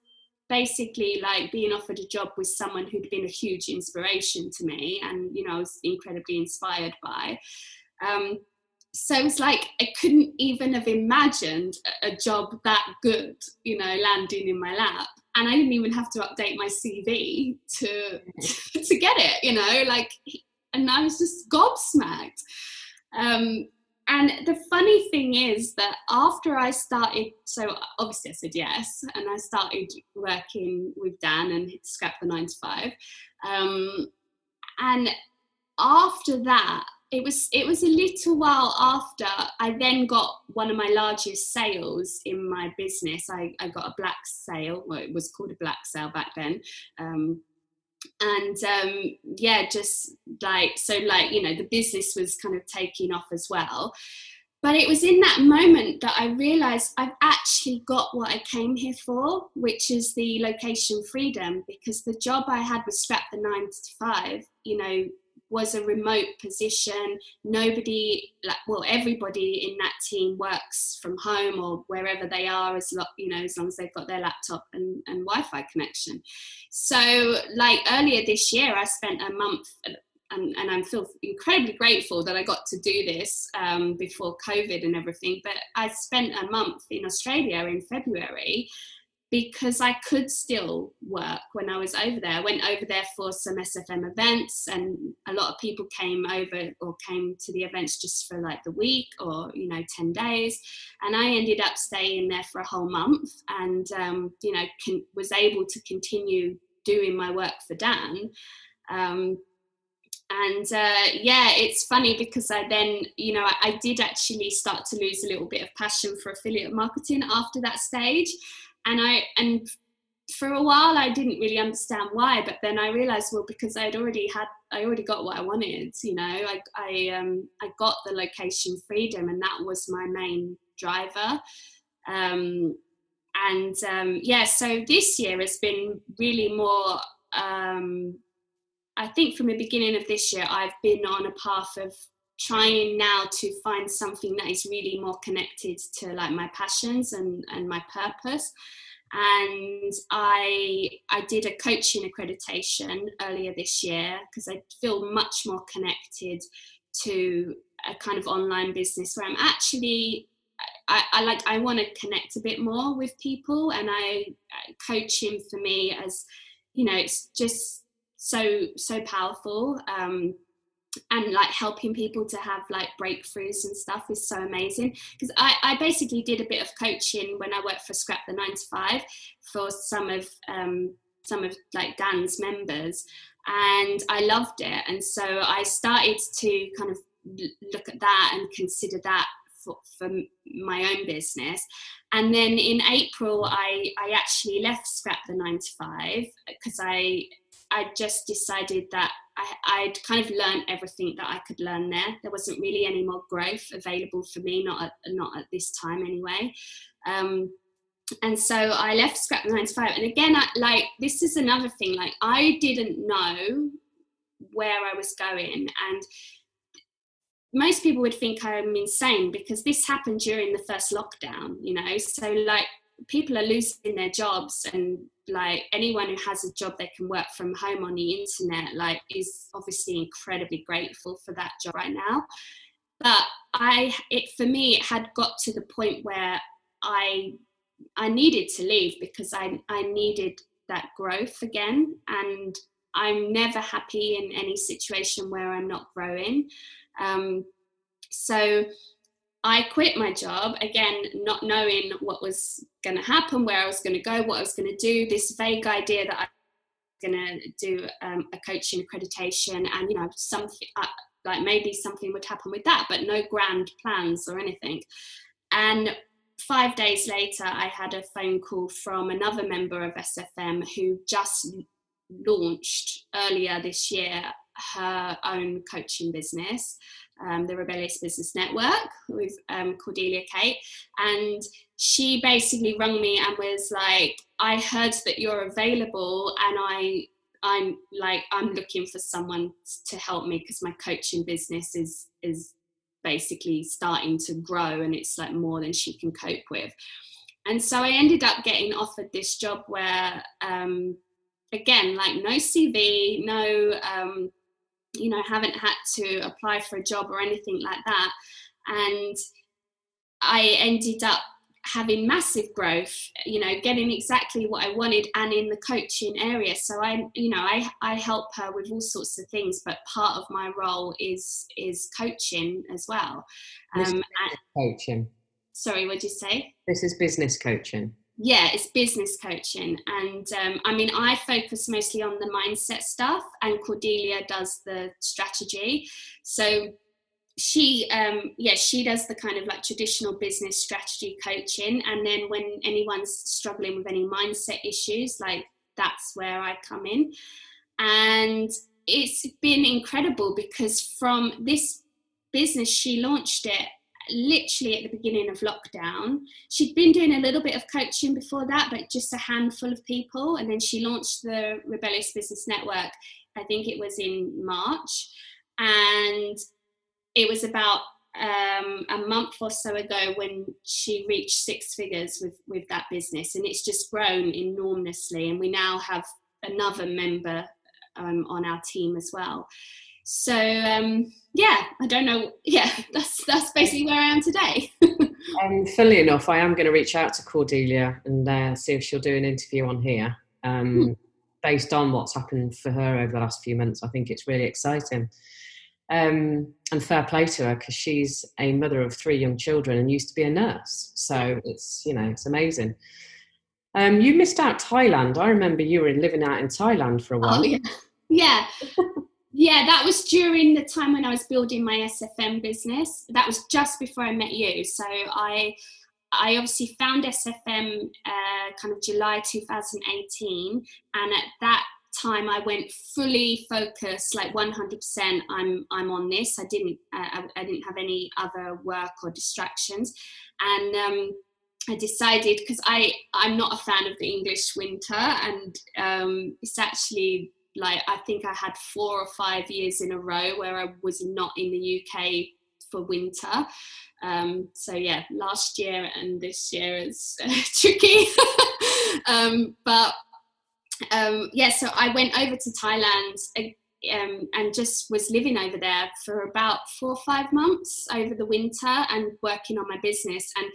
S2: basically like being offered a job with someone who'd been a huge inspiration to me and, you know, I was incredibly inspired by. Um, so it's like I couldn't even have imagined a job that good, you know, landing in my lap. And I didn't even have to update my CV to to get it, you know, like and I was just gobsmacked. Um, and the funny thing is that after I started, so obviously I said yes, and I started working with Dan and scrapped the nine to five. Um, and after that, it was it was a little while after I then got one of my largest sales in my business. I, I got a black sale, well, it was called a black sale back then. Um, and um, yeah just like so like you know the business was kind of taking off as well. But it was in that moment that I realized I've actually got what I came here for, which is the location freedom, because the job I had was scrap the nine to five, you know, was a remote position. Nobody, like, well, everybody in that team works from home or wherever they are, as lo- you know, as long as they've got their laptop and, and Wi-Fi connection. So, like earlier this year, I spent a month. And, and I feel incredibly grateful that I got to do this um, before COVID and everything. But I spent a month in Australia in February, because I could still work when I was over there. I went over there for some SFM events, and a lot of people came over or came to the events just for like the week or you know 10 days. And I ended up staying there for a whole month and um, you know con- was able to continue doing my work for Dan. Um, and uh, yeah, it's funny because I then, you know, I, I did actually start to lose a little bit of passion for affiliate marketing after that stage and I and for a while I didn't really understand why, but then I realized well because I'd already had I already got what I wanted, you know, I I um I got the location freedom and that was my main driver. Um and um yeah, so this year has been really more um I think from the beginning of this year I've been on a path of trying now to find something that is really more connected to like my passions and, and my purpose. And I I did a coaching accreditation earlier this year because I feel much more connected to a kind of online business where I'm actually I, I like I want to connect a bit more with people and I coaching for me as you know it's just so so powerful. Um, and like helping people to have like breakthroughs and stuff is so amazing because I, I basically did a bit of coaching when I worked for Scrap the Nine to Five for some of um, some of like Dan's members and I loved it. And so I started to kind of look at that and consider that for, for my own business. And then in April, I, I actually left Scrap the Nine to Five because I I just decided that I, would kind of learned everything that I could learn there. There wasn't really any more growth available for me, not at, not at this time anyway. Um, and so I left Scrap the Nine to Five. And again, I, like this is another thing. Like I didn't know where I was going, and most people would think I'm insane because this happened during the first lockdown, you know. So like people are losing their jobs and like anyone who has a job they can work from home on the internet like is obviously incredibly grateful for that job right now. But i it for me it had got to the point where i i needed to leave because i i needed that growth again. And i'm never happy in any situation where i'm not growing. Um, so I quit my job again, not knowing what was going to happen, where I was going to go, what I was going to do. This vague idea that I was going to do um, a coaching accreditation, and you know, something uh, like maybe something would happen with that, but no grand plans or anything. And five days later, I had a phone call from another member of SFM who just launched earlier this year her own coaching business um, the Rebellious Business Network with um, Cordelia Kate. And she basically rung me and was like, I heard that you're available and I I'm like I'm looking for someone to help me because my coaching business is is basically starting to grow and it's like more than she can cope with. And so I ended up getting offered this job where um, again like no CV, no um, you know haven't had to apply for a job or anything like that. And i ended up having massive growth you know getting exactly what i wanted and in the coaching area. So i you know i i help her with all sorts of things but part of my role is is coaching as well.
S1: Um coaching.
S2: Sorry what did you say?
S1: This is business coaching
S2: yeah, it's business coaching. And um, I mean, I focus mostly on the mindset stuff, and Cordelia does the strategy. So she, um, yeah, she does the kind of like traditional business strategy coaching. And then when anyone's struggling with any mindset issues, like that's where I come in. And it's been incredible because from this business, she launched it literally at the beginning of lockdown. She'd been doing a little bit of coaching before that, but just a handful of people. And then she launched the Rebellious Business Network, I think it was in March. And it was about um, a month or so ago when she reached six figures with, with that business. And it's just grown enormously. And we now have another member um, on our team as well. So, um, yeah, I don't know. Yeah, that's that's basically where I am today.
S1: um, funnily enough, I am going to reach out to Cordelia and uh, see if she'll do an interview on here. Um, hmm. Based on what's happened for her over the last few months, I think it's really exciting. Um, and fair play to her because she's a mother of three young children and used to be a nurse. So it's you know it's amazing. Um, you missed out Thailand. I remember you were living out in Thailand for a oh, while. Oh,
S2: yeah. Yeah. Yeah, that was during the time when I was building my SFM business. That was just before I met you. So I I obviously found SFM uh, kind of July 2018, and at that time I went fully focused, like 100%. I'm I'm on this. I didn't uh, I, I, didn't have any other work or distractions, and um, I decided because I I'm not a fan of the English winter, and um, it's actually like I think I had four or five years in a row where I was not in the UK for winter. Um, so yeah, last year and this year is uh, tricky. um, but um, yeah, so I went over to Thailand um, and just was living over there for about four or five months over the winter and working on my business. And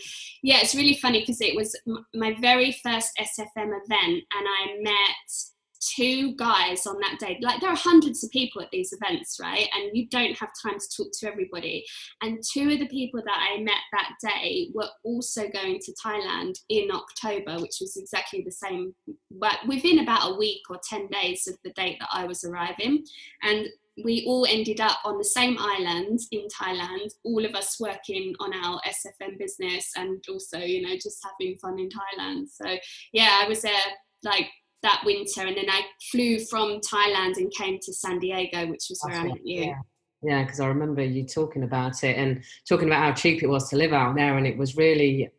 S2: yeah, it's really funny because it was m- my very first SFM event, and I met two guys on that day. Like there are hundreds of people at these events, right? And you don't have time to talk to everybody. And two of the people that I met that day were also going to Thailand in October, which was exactly the same, but within about a week or 10 days of the date that I was arriving. And we all ended up on the same island in Thailand, all of us working on our SFM business and also, you know, just having fun in Thailand. So, yeah, I was there like that winter and then I flew from Thailand and came to San Diego, which was where That's I met you.
S1: Yeah. Yeah, because I remember you talking about it and talking about how cheap it was to live out there, and it was really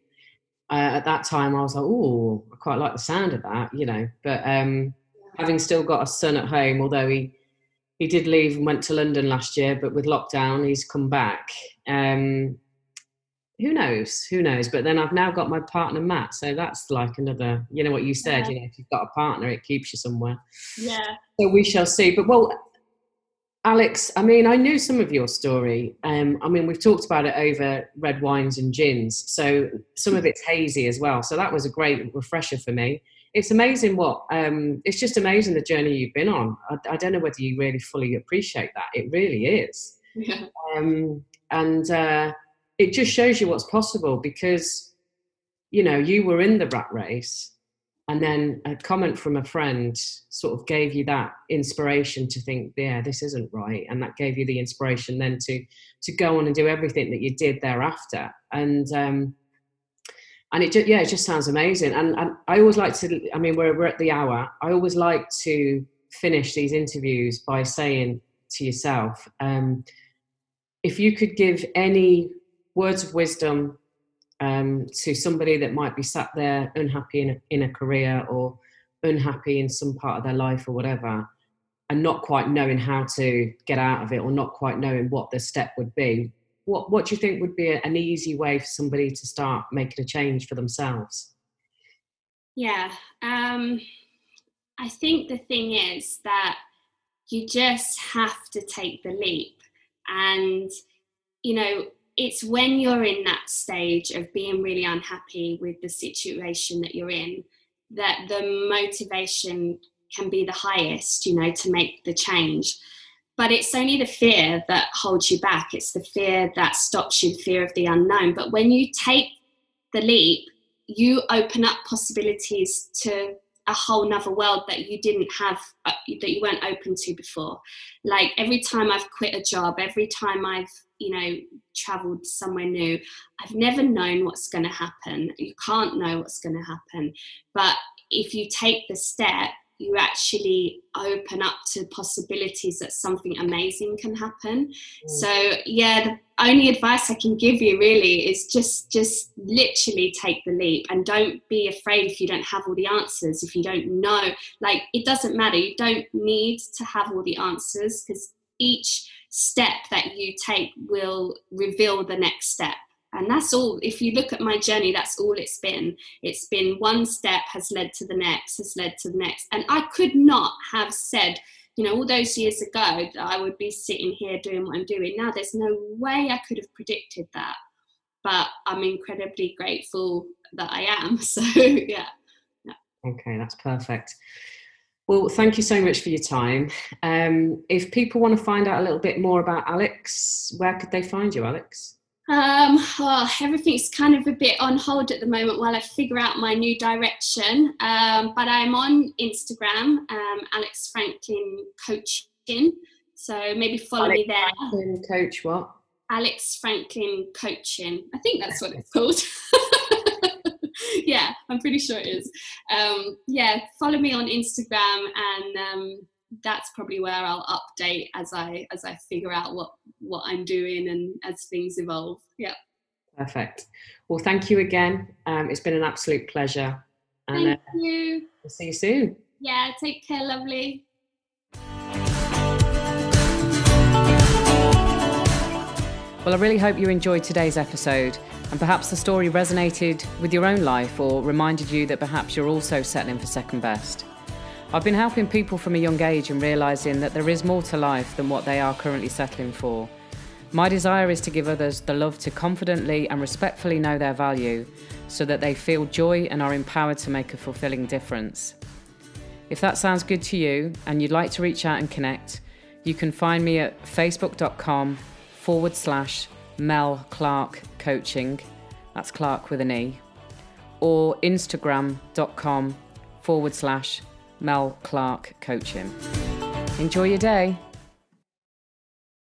S1: uh, at that time I was like, oh, I quite like the sound of that, you know. But um, having still got a son at home, although he he did leave and went to London last year, but with lockdown, he's come back. Um, who knows? Who knows? But then I've now got my partner Matt, so that's like another. You know what you said. Yeah. You know, if you've got a partner, it keeps you somewhere.
S2: Yeah.
S1: So we shall see. But well, Alex, I mean, I knew some of your story. Um, I mean, we've talked about it over red wines and gins, so some of it's hazy as well. So that was a great refresher for me it's amazing what um, it's just amazing the journey you've been on. I, I, don't know whether you really fully appreciate that. It really is, yeah. um, and uh, it just shows you what's possible because you know you were in the rat race, and then a comment from a friend sort of gave you that inspiration to think, yeah, this isn't right, and that gave you the inspiration then to to go on and do everything that you did thereafter, and um, and it just yeah it just sounds amazing. And, and i always like to i mean we're, we're at the hour. I always like to finish these interviews by saying to yourself um, if you could give any words of wisdom um, to somebody that might be sat there unhappy in a, in a career or unhappy in some part of their life or whatever and not quite knowing how to get out of it or not quite knowing what the step would be what what do you think would be an easy way for somebody to start making a change for themselves?
S2: Yeah um i think the thing is that you just have to take the leap and you know it's when you're in that stage of being really unhappy with the situation that you're in that the motivation can be the highest you know to make the change. But it's only the fear that holds you back. It's the fear that stops you fear of the unknown. But when you take the leap you open up possibilities to a whole nother world that you didn't have uh, that you weren't open to before. Like every time i've quit a job every time i've you know traveled somewhere new. I've never known what's going to happen. You can't know what's going to happen. But if you take the step you actually open up to possibilities that something amazing can happen. Mm. so yeah the only advice i can give you really is just just literally take the leap and don't be afraid if you don't have all the answers if you don't know. Like it doesn't matter. You don't need to have all the answers because each step that you take will reveal the next step. And that's all if you look at my journey that's all it's been. It's been one step has led to the next has led to the next. And i could not have said you know all those years ago that i would be sitting here doing what i'm doing now there's no way i could have predicted that. But i'm incredibly grateful that i am. So yeah,
S1: yeah. okay that's perfect well, thank you so much for your time. Um, if people want to find out a little bit more about Alex, where could they find you, Alex?
S2: Um, oh, everything's kind of a bit on hold at the moment while I figure out my new direction. Um, but I'm on Instagram, um, Alex Franklin Coaching. So maybe follow
S1: Alex
S2: me there.
S1: Franklin Coach what?
S2: Alex Franklin Coaching. I think that's what it's called. yeah, I'm pretty sure it is. Um, yeah, follow me on Instagram and um, that's probably where I'll update as I as I figure out what what I'm doing and as things evolve. Yeah.
S1: Perfect. Well, thank you again. Um, it's been an absolute pleasure.
S2: And, thank uh, you.
S1: We'll see you soon.
S2: Yeah. Take care. Lovely.
S1: Well, I really hope you enjoyed today's episode and perhaps the story resonated with your own life or reminded you that perhaps you're also settling for second best. I've been helping people from a young age and realising that there is more to life than what they are currently settling for. My desire is to give others the love to confidently and respectfully know their value so that they feel joy and are empowered to make a fulfilling difference.
S3: If that sounds good to you and you'd like to reach out and connect, you can find me at facebook.com forward slash Mel Clarke Coaching. That's Clark with an E. Or instagram.com forward slash Mel Clarke Coaching. Enjoy your day.